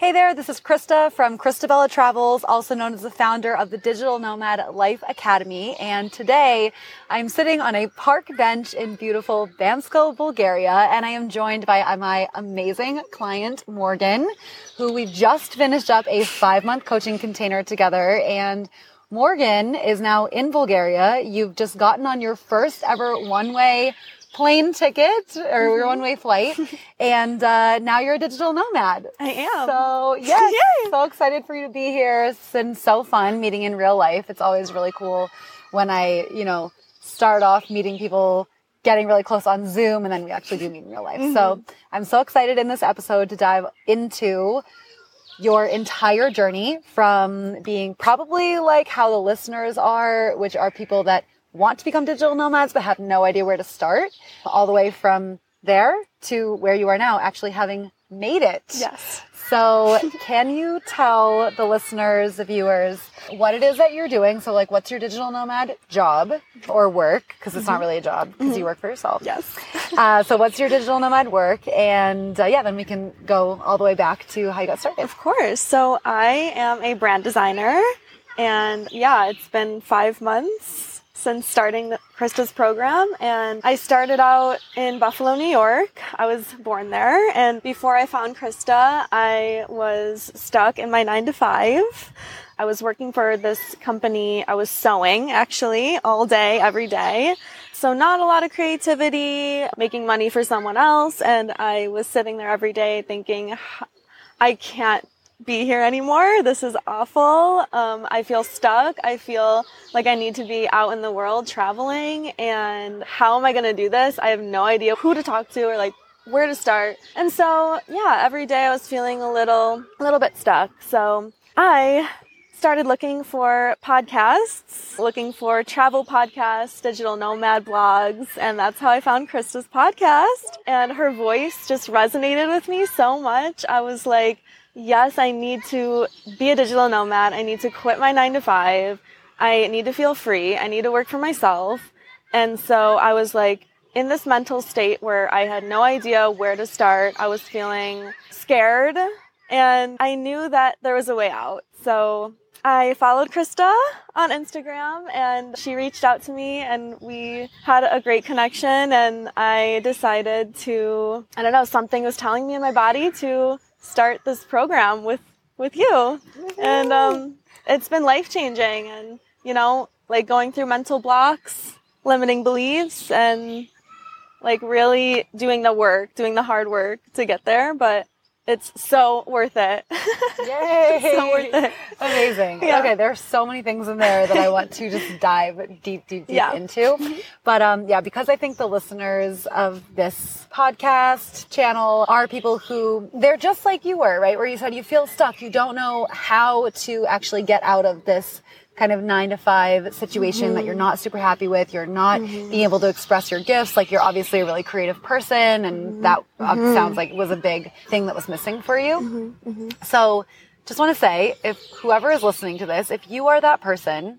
Hey there, this is Krista from Christabella Travels, also known as the founder of the Digital Nomad Life Academy. And today I'm sitting on a park bench in beautiful Bansko, Bulgaria, and I am joined by my amazing client, Morgan, who we just finished up a five month coaching container together. And Morgan is now in Bulgaria. You've just gotten on your first ever one way plane ticket or mm-hmm. your one way flight, and uh, now you're a digital nomad. I am. So yes, Yay. so excited for you to be here. It's been so fun meeting in real life. It's always really cool when I, you know, start off meeting people getting really close on Zoom and then we actually do meet in real life. Mm-hmm. So I'm so excited in this episode to dive into your entire journey from being probably like how the listeners are, which are people that want to become digital nomads but have no idea where to start, all the way from there to where you are now, actually having made it. Yes. So, can you tell the listeners, the viewers, what it is that you're doing? So, like, what's your digital nomad job or work? Because it's mm-hmm. not really a job because mm-hmm. you work for yourself. Yes. uh, so, what's your digital nomad work? And uh, yeah, then we can go all the way back to how you got started. Of course. So, I am a brand designer. And yeah, it's been five months since starting Krista's program. And I started out in Buffalo, New York. I was born there. And before I found Krista, I was stuck in my nine to five. I was working for this company. I was sewing actually all day, every day. So not a lot of creativity, making money for someone else. And I was sitting there every day thinking, I can't be here anymore. This is awful. Um, I feel stuck. I feel like I need to be out in the world traveling. And how am I going to do this? I have no idea who to talk to or like where to start. And so, yeah, every day I was feeling a little, a little bit stuck. So I started looking for podcasts, looking for travel podcasts, digital nomad blogs, and that's how I found Krista's podcast. And her voice just resonated with me so much. I was like, yes, I need to be a digital nomad. I need to quit my nine to five. I need to feel free. I need to work for myself. And so I was like in this mental state where I had no idea where to start. I was feeling scared and I knew that there was a way out. So I followed Krista on Instagram and she reached out to me and we had a great connection and I decided to, I don't know, something was telling me in my body to start this program with with you. And um, it's been life changing, and you know, like going through mental blocks, limiting beliefs, and like really doing the work, doing the hard work to get there. But it's so worth it. Yay! so worth it. Amazing. Yeah. Okay, there are so many things in there that I want to just dive deep, deep, deep yeah. into. But um, yeah, because I think the listeners of this podcast channel are people who they're just like you were, right? Where you said you feel stuck, you don't know how to actually get out of this kind of nine to five situation mm-hmm. that you're not super happy with. You're not mm-hmm. being able to express your gifts. Like you're obviously a really creative person and mm-hmm. that uh, mm-hmm. sounds like it was a big thing that was missing for you. Mm-hmm. Mm-hmm. So just want to say if whoever is listening to this, if you are that person,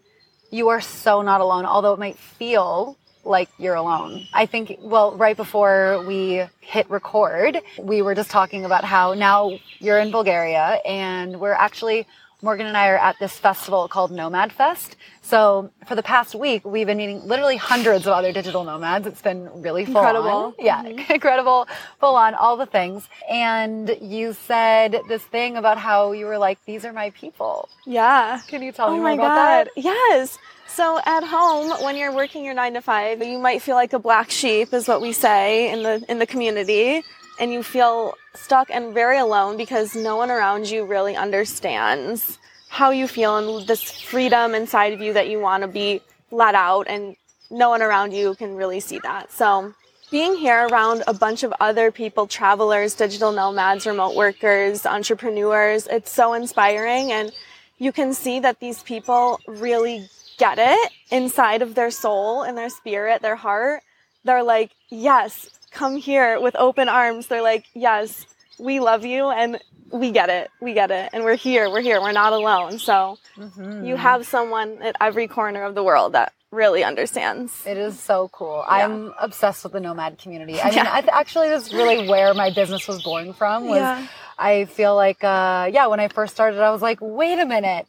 you are so not alone, although it might feel like you're alone. I think, well, right before we hit record, we were just talking about how now you're in Bulgaria and we're actually Morgan and I are at this festival called Nomad Fest. So for the past week, we've been meeting literally hundreds of other digital nomads. It's been really full incredible. On. Yeah, mm-hmm. incredible, full on, all the things. And you said this thing about how you were like, "These are my people." Yeah. Can you tell oh me more about God. that? Yes. So at home, when you're working your nine to five, you might feel like a black sheep, is what we say in the in the community and you feel stuck and very alone because no one around you really understands how you feel and this freedom inside of you that you want to be let out and no one around you can really see that. So being here around a bunch of other people, travelers, digital nomads, remote workers, entrepreneurs, it's so inspiring and you can see that these people really get it inside of their soul and their spirit, their heart. They're like, yes, come here with open arms. They're like, yes, we love you and we get it. We get it. And we're here. We're here. We're not alone. So mm-hmm. you have someone at every corner of the world that really understands. It is so cool. Yeah. I'm obsessed with the nomad community. I mean, yeah. I th- actually, this is really where my business was born from was yeah. I feel like, uh, yeah, when I first started, I was like, wait a minute.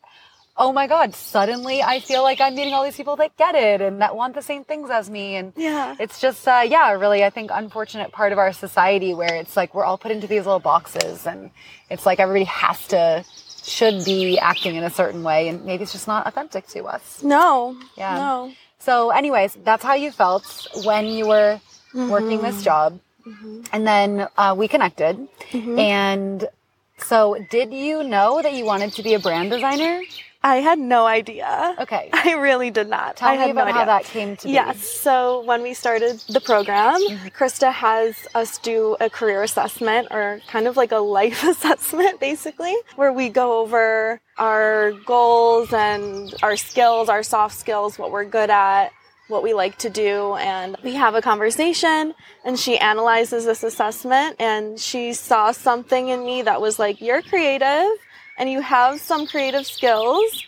Oh my God, suddenly I feel like I'm meeting all these people that get it and that want the same things as me. And yeah, it's just, uh, yeah, really, I think unfortunate part of our society where it's like we're all put into these little boxes and it's like everybody has to, should be acting in a certain way and maybe it's just not authentic to us. No. Yeah. No. So anyways, that's how you felt when you were mm-hmm. working this job. Mm-hmm. And then uh, we connected. Mm-hmm. And so, did you know that you wanted to be a brand designer? I had no idea. Okay. I really did not. Tell I me about no how that came to be. Yes. So when we started the program, mm-hmm. Krista has us do a career assessment or kind of like a life assessment, basically, where we go over our goals and our skills, our soft skills, what we're good at, what we like to do and we have a conversation and she analyzes this assessment and she saw something in me that was like you're creative and you have some creative skills.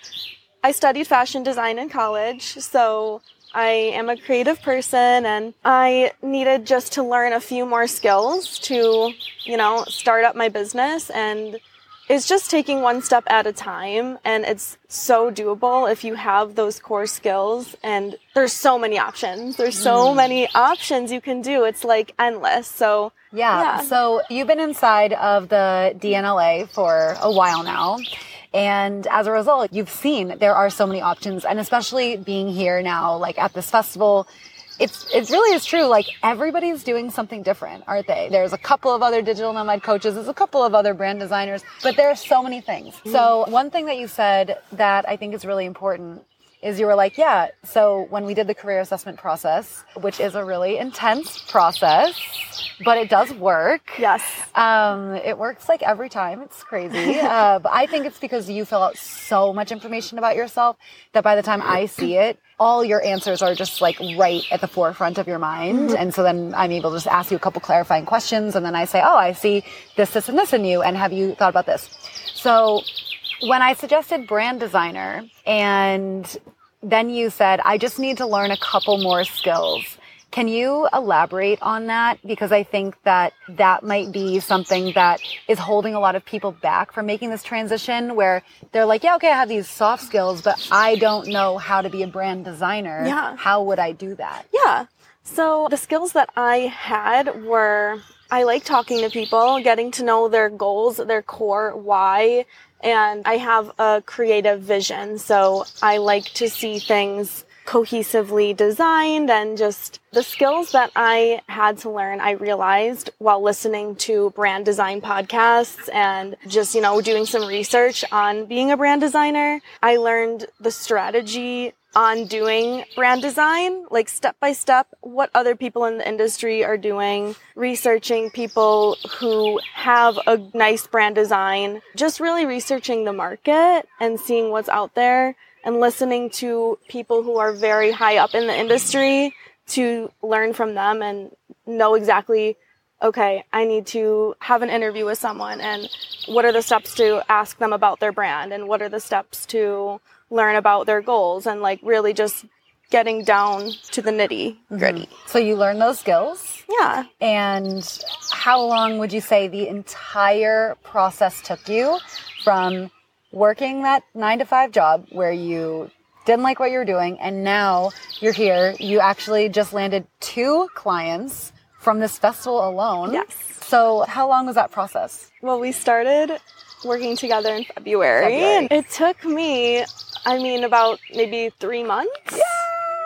I studied fashion design in college so i am a creative person and i needed just to learn a few more skills to you know start up my business and it's just taking one step at a time and it's so doable if you have those core skills and there's so many options there's so mm. many options you can do it's like endless so yeah. yeah so you've been inside of the dnla for a while now and as a result you've seen there are so many options and especially being here now like at this festival it's it really is true. Like everybody's doing something different, aren't they? There's a couple of other digital nomad coaches. There's a couple of other brand designers, but there are so many things. Mm. So one thing that you said that I think is really important is you were like, yeah. So when we did the career assessment process, which is a really intense process, but it does work. Yes. Um, it works like every time. It's crazy. uh, but I think it's because you fill out so much information about yourself that by the time I see it, all your answers are just like right at the forefront of your mind. Mm-hmm. And so then I'm able to just ask you a couple clarifying questions. And then I say, oh, I see this, this, and this in you. And have you thought about this? So when I suggested brand designer and then you said, I just need to learn a couple more skills. Can you elaborate on that? Because I think that that might be something that is holding a lot of people back from making this transition where they're like, yeah, okay, I have these soft skills, but I don't know how to be a brand designer. Yeah. How would I do that? Yeah. So the skills that I had were I like talking to people, getting to know their goals, their core why, and I have a creative vision. So I like to see things cohesively designed and just the skills that I had to learn, I realized while listening to brand design podcasts and just, you know, doing some research on being a brand designer. I learned the strategy on doing brand design, like step by step, what other people in the industry are doing, researching people who have a nice brand design, just really researching the market and seeing what's out there and listening to people who are very high up in the industry to learn from them and know exactly okay, I need to have an interview with someone and what are the steps to ask them about their brand and what are the steps to learn about their goals and like really just getting down to the nitty gritty. Mm-hmm. So you learn those skills? Yeah. And how long would you say the entire process took you from working that nine to five job where you didn't like what you were doing and now you're here you actually just landed two clients from this festival alone yes so how long was that process well we started working together in february, february. and it took me I mean, about maybe three months. Yeah.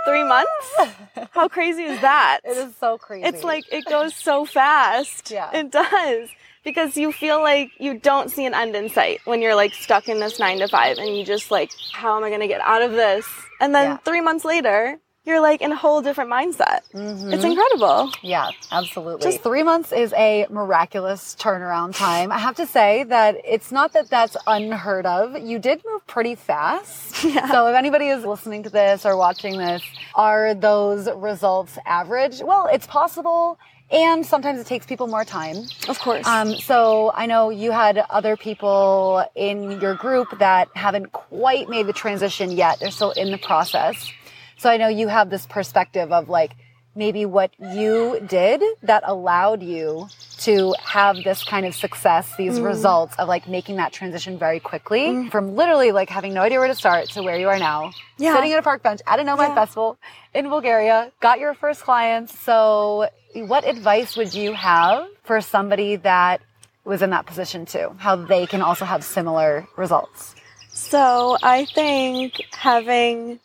Three months? How crazy is that? It is so crazy. It's like it goes so fast. Yeah. It does. Because you feel like you don't see an end in sight when you're like stuck in this nine to five and you just like, how am I going to get out of this? And then yeah. three months later, you're like in a whole different mindset. Mm-hmm. It's incredible. Yeah, absolutely. Just three months is a miraculous turnaround time. I have to say that it's not that that's unheard of. You did move pretty fast. Yeah. So if anybody is listening to this or watching this, are those results average? Well, it's possible. And sometimes it takes people more time. Of course. Um, so I know you had other people in your group that haven't quite made the transition yet. They're still in the process. So I know you have this perspective of like maybe what you did that allowed you to have this kind of success, these mm. results of like making that transition very quickly mm. from literally like having no idea where to start to where you are now, yeah. sitting at a park bench at a Nomad yeah. Festival in Bulgaria, got your first clients. So what advice would you have for somebody that was in that position too? How they can also have similar results? So I think having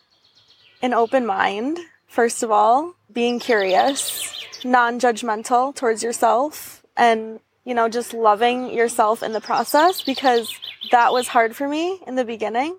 an open mind, first of all, being curious, non judgmental towards yourself, and, you know, just loving yourself in the process because that was hard for me in the beginning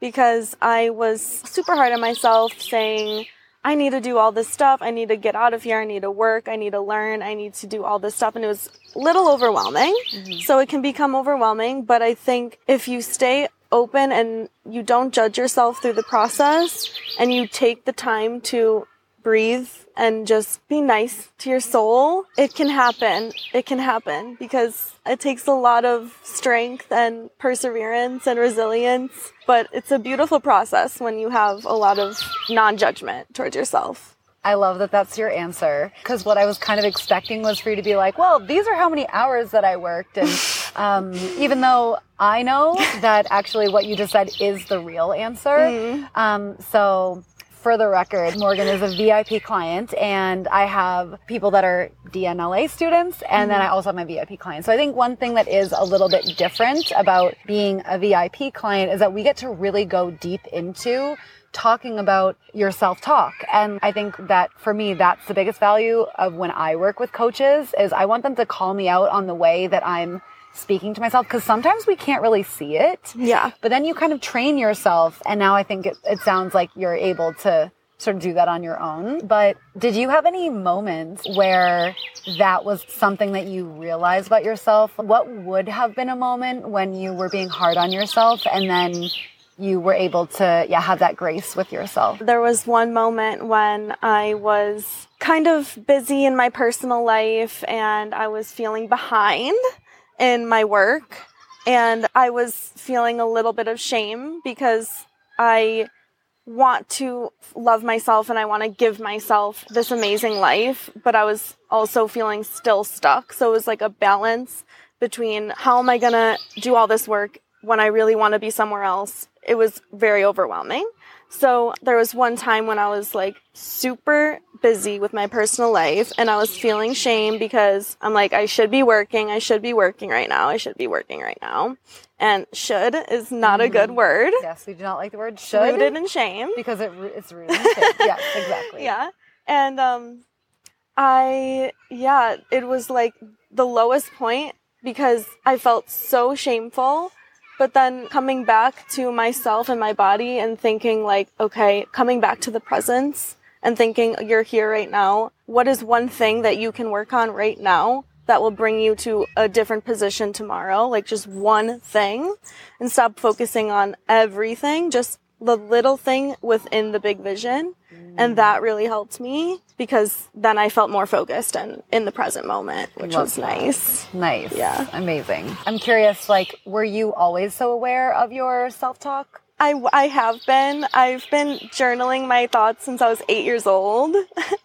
because I was super hard on myself saying, I need to do all this stuff. I need to get out of here. I need to work. I need to learn. I need to do all this stuff. And it was a little overwhelming. Mm-hmm. So it can become overwhelming. But I think if you stay open and you don't judge yourself through the process and you take the time to breathe and just be nice to your soul, it can happen. It can happen because it takes a lot of strength and perseverance and resilience. But it's a beautiful process when you have a lot of non judgment towards yourself. I love that that's your answer because what I was kind of expecting was for you to be like, well, these are how many hours that I worked. And um, even though I know that actually what you just said is the real answer. Mm-hmm. Um, so for the record, Morgan is a VIP client and I have people that are DNLA students and mm-hmm. then I also have my VIP clients. So I think one thing that is a little bit different about being a VIP client is that we get to really go deep into talking about your self-talk. And I think that for me, that's the biggest value of when I work with coaches is I want them to call me out on the way that I'm speaking to myself because sometimes we can't really see it. Yeah. But then you kind of train yourself. And now I think it, it sounds like you're able to sort of do that on your own. But did you have any moments where that was something that you realized about yourself? What would have been a moment when you were being hard on yourself and then you were able to yeah have that grace with yourself there was one moment when i was kind of busy in my personal life and i was feeling behind in my work and I was feeling a little bit of shame because I want to love myself and I want to give myself this amazing life, but I was also feeling still stuck. So it was like a balance between how am I going to do all this work when I really want to be somewhere else. It was very overwhelming. So there was one time when I was like super busy with my personal life and I was feeling shame because I'm like, I should be working. I should be working right now. I should be working right now. And should is not mm-hmm. a good mm-hmm. word. Yes, we do not like the word should. Rooted in shame. Because it, it's rooted in shame. yes, exactly. Yeah. And, um, I, yeah, it was like the lowest point because I felt so shameful but then coming back to myself and my body and thinking like, okay, coming back to the presence and thinking you're here right now. What is one thing that you can work on right now that will bring you to a different position tomorrow? Like just one thing and stop focusing on everything. Just the little thing within the big vision. And mm. that really helped me because then I felt more focused and in the present moment, which Love was that. nice. Nice. Yeah. Amazing. I'm curious, like, were you always so aware of your self talk? I, I have been. I've been journaling my thoughts since I was eight years old.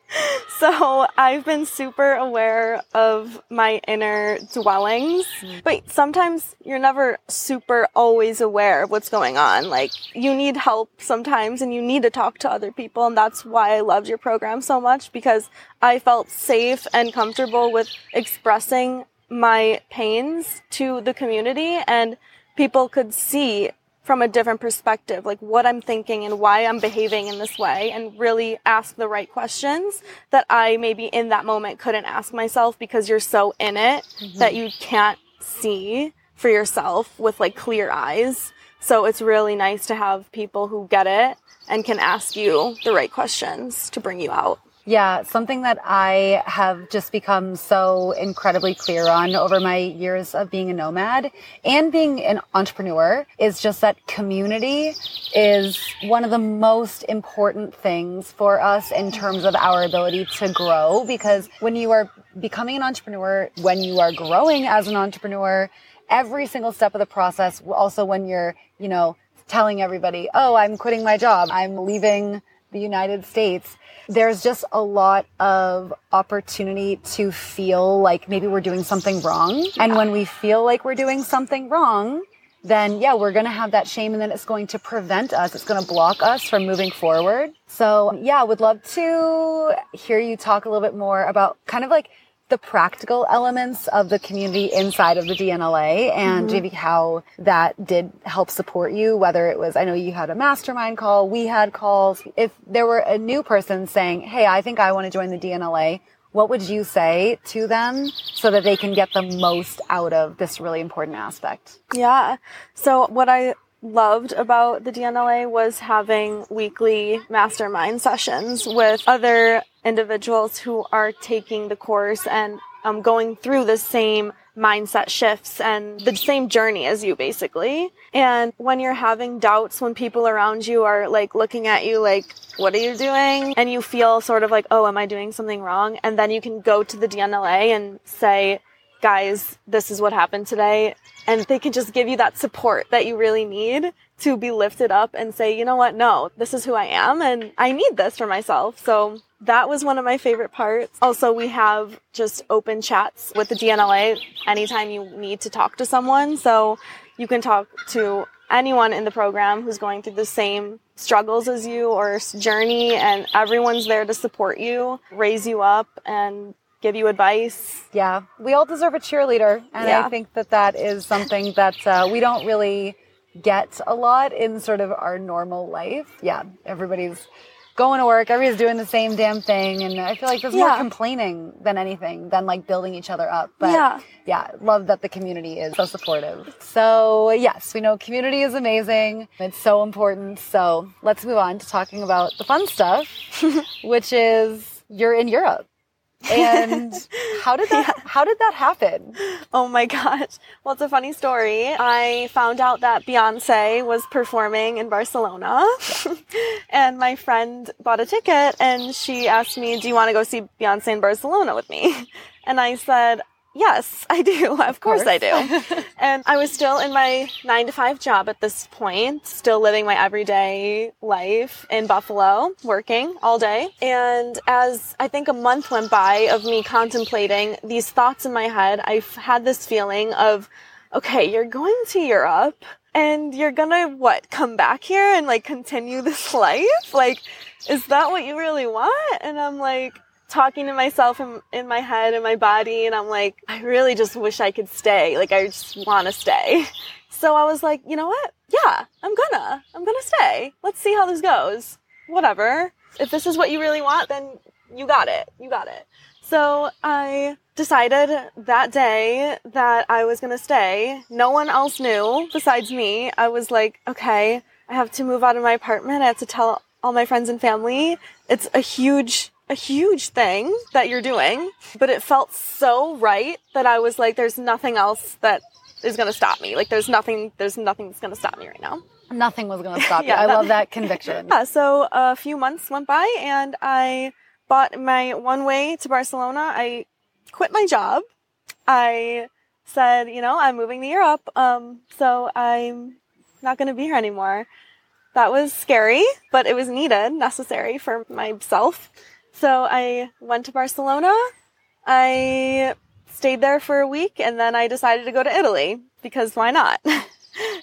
so I've been super aware of my inner dwellings. Mm. But sometimes you're never super always aware of what's going on. Like you need help sometimes and you need to talk to other people. And that's why I loved your program so much because I felt safe and comfortable with expressing my pains to the community and people could see from a different perspective, like what I'm thinking and why I'm behaving in this way and really ask the right questions that I maybe in that moment couldn't ask myself because you're so in it mm-hmm. that you can't see for yourself with like clear eyes. So it's really nice to have people who get it and can ask you the right questions to bring you out. Yeah, something that I have just become so incredibly clear on over my years of being a nomad and being an entrepreneur is just that community is one of the most important things for us in terms of our ability to grow because when you are becoming an entrepreneur, when you are growing as an entrepreneur, every single step of the process, also when you're, you know, telling everybody, oh, I'm quitting my job, I'm leaving the United States, there's just a lot of opportunity to feel like maybe we're doing something wrong. Yeah. And when we feel like we're doing something wrong, then yeah, we're going to have that shame and then it's going to prevent us. It's going to block us from moving forward. So yeah, would love to hear you talk a little bit more about kind of like the practical elements of the community inside of the DNLA and mm-hmm. maybe how that did help support you, whether it was, I know you had a mastermind call, we had calls. If there were a new person saying, Hey, I think I want to join the DNLA, what would you say to them so that they can get the most out of this really important aspect? Yeah. So what I loved about the DNLA was having weekly mastermind sessions with other individuals who are taking the course and um, going through the same mindset shifts and the same journey as you basically. And when you're having doubts, when people around you are like looking at you like, what are you doing? And you feel sort of like, oh, am I doing something wrong? And then you can go to the DNLA and say, guys, this is what happened today. And they can just give you that support that you really need to be lifted up and say, you know what? No, this is who I am and I need this for myself. So that was one of my favorite parts. Also, we have just open chats with the DNLA anytime you need to talk to someone. So you can talk to anyone in the program who's going through the same struggles as you or journey and everyone's there to support you, raise you up and give you advice. Yeah, we all deserve a cheerleader, and yeah. I think that that is something that uh, we don't really get a lot in sort of our normal life. Yeah, everybody's going to work, everybody's doing the same damn thing, and I feel like there's yeah. more complaining than anything than like building each other up. But yeah. yeah, love that the community is so supportive. So yes, we know community is amazing. It's so important. So let's move on to talking about the fun stuff, which is you're in Europe. And how did that yeah. how did that happen? Oh my gosh. Well, it's a funny story. I found out that Beyonce was performing in Barcelona. And my friend bought a ticket and she asked me, "Do you want to go see Beyonce in Barcelona with me?" And I said, Yes, I do. Of, course. course I do. and I was still in my nine to five job at this point, still living my everyday life in Buffalo, working all day. And as I think a month went by of me contemplating these thoughts in my head, I've had this feeling of, okay, you're going to Europe and you're gonna, what, come back here and like continue this life? Like, is that what you really want? And I'm like, talking to myself in, in my head and my body and I'm like, I really just wish I could stay. Like I just want to stay. So I was like, you know what? Yeah, I'm gonna. I'm gonna stay. Let's see how this goes. Whatever. If this is what you really want, then you got it. You got it. So I decided that day that I was gonna stay. No one else knew besides me. I was like, okay, I have to move out of my apartment. I have to tell all my friends and family. It's a huge a huge thing that you're doing, but it felt so right that I was like, there's nothing else that is going to stop me. Like, there's nothing, there's nothing that's going to stop me right now. Nothing was going to stop yeah, you. I love that conviction. Yeah, so a few months went by and I bought my one way to Barcelona. I quit my job. I said, you know, I'm moving to Europe. Um, so I'm not going to be here anymore. That was scary, but it was needed, necessary for myself. So I went to Barcelona. I stayed there for a week and then I decided to go to Italy because why not? and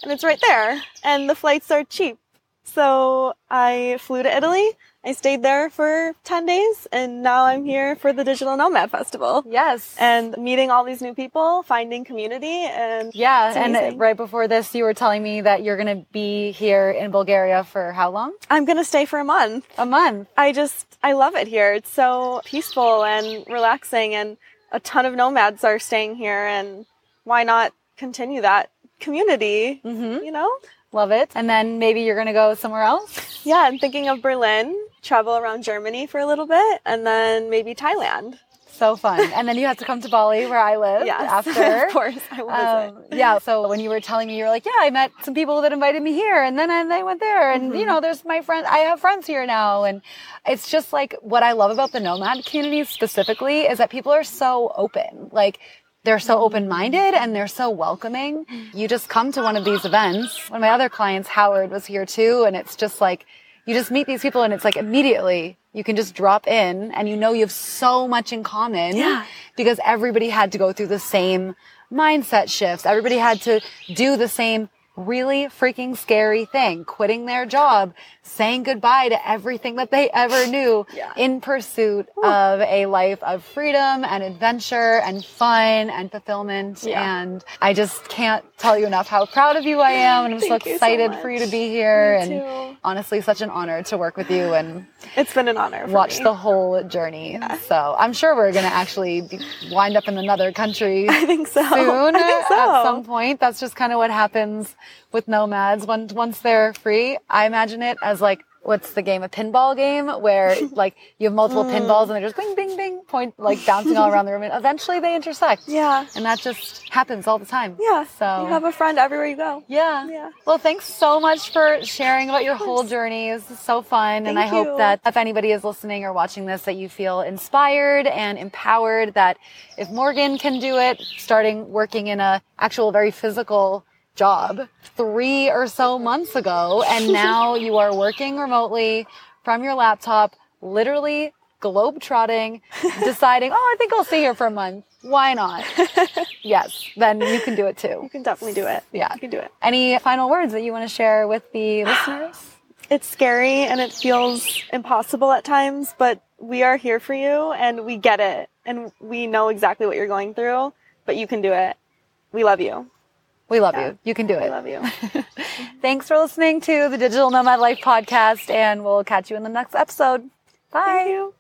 it's right there and the flights are cheap. So I flew to Italy. I stayed there for 10 days and now I'm here for the Digital Nomad Festival. Yes. And meeting all these new people, finding community and Yeah, and right before this you were telling me that you're going to be here in Bulgaria for how long? I'm going to stay for a month. A month. I just I love it here. It's so peaceful and relaxing and a ton of nomads are staying here and why not continue that community, mm-hmm. you know? Love it. And then maybe you're going to go somewhere else? Yeah, I'm thinking of Berlin, travel around Germany for a little bit, and then maybe Thailand. So fun. and then you have to come to Bali where I live yes, after. of course, I was. Um, yeah. So when you were telling me, you were like, yeah, I met some people that invited me here and then I, they went there. And, mm-hmm. you know, there's my friend, I have friends here now. And it's just like what I love about the nomad community specifically is that people are so open. Like they're so open minded and they're so welcoming. You just come to one of these events. One of my other clients, Howard, was here too. And it's just like, you just meet these people and it's like immediately you can just drop in and you know you have so much in common Yeah. because everybody had to go through the same mindset shifts. Everybody had to do the same really freaking scary thing, quitting their job, saying goodbye to everything that they ever knew Yeah. in pursuit of a life of freedom and adventure and fun and fulfillment. Yeah. And I just can't tell you enough how proud of you I am. And I'm so Thank so excited for you to be here. Me and too. honestly, such an honor to work with you and It's been an honor. Watch me. the whole journey. So I'm sure we're going to actually wind up in another country I think so. soon I think so. at some point. That's just kind of what happens with nomads once once they're free. I imagine it as like what's the game a pinball game where like you have multiple Hmm. pinballs and they're just bing bing bing point like bouncing all around the room and eventually they intersect. Yeah. And that just happens all the time. Yeah. So you have a friend everywhere you go. yeah. Yeah. Well, thanks so much for sharing about your whole journey. This is so fun. and I Thank hope that if anybody is listening or watching this, that you feel inspired and empowered that if Morgan can do it, starting working in a actual very physical job three or so months ago, and now you are working remotely from your laptop, literally globe trotting, deciding, oh, I think I'll stay here for a month. Why not? yes, then you can do it too. You can definitely do it. Yeah. You can do it. Any final words that you want to share with the listeners? It's scary and it feels impossible at times, but we are here for you and we get it. And we know exactly what you're going through, but you can do it. We love you. We love Yeah. you. You can do it. We love you. Thanks for listening to the Digital Nomad Life podcast, and we'll catch you in the next episode. Bye. Thank you.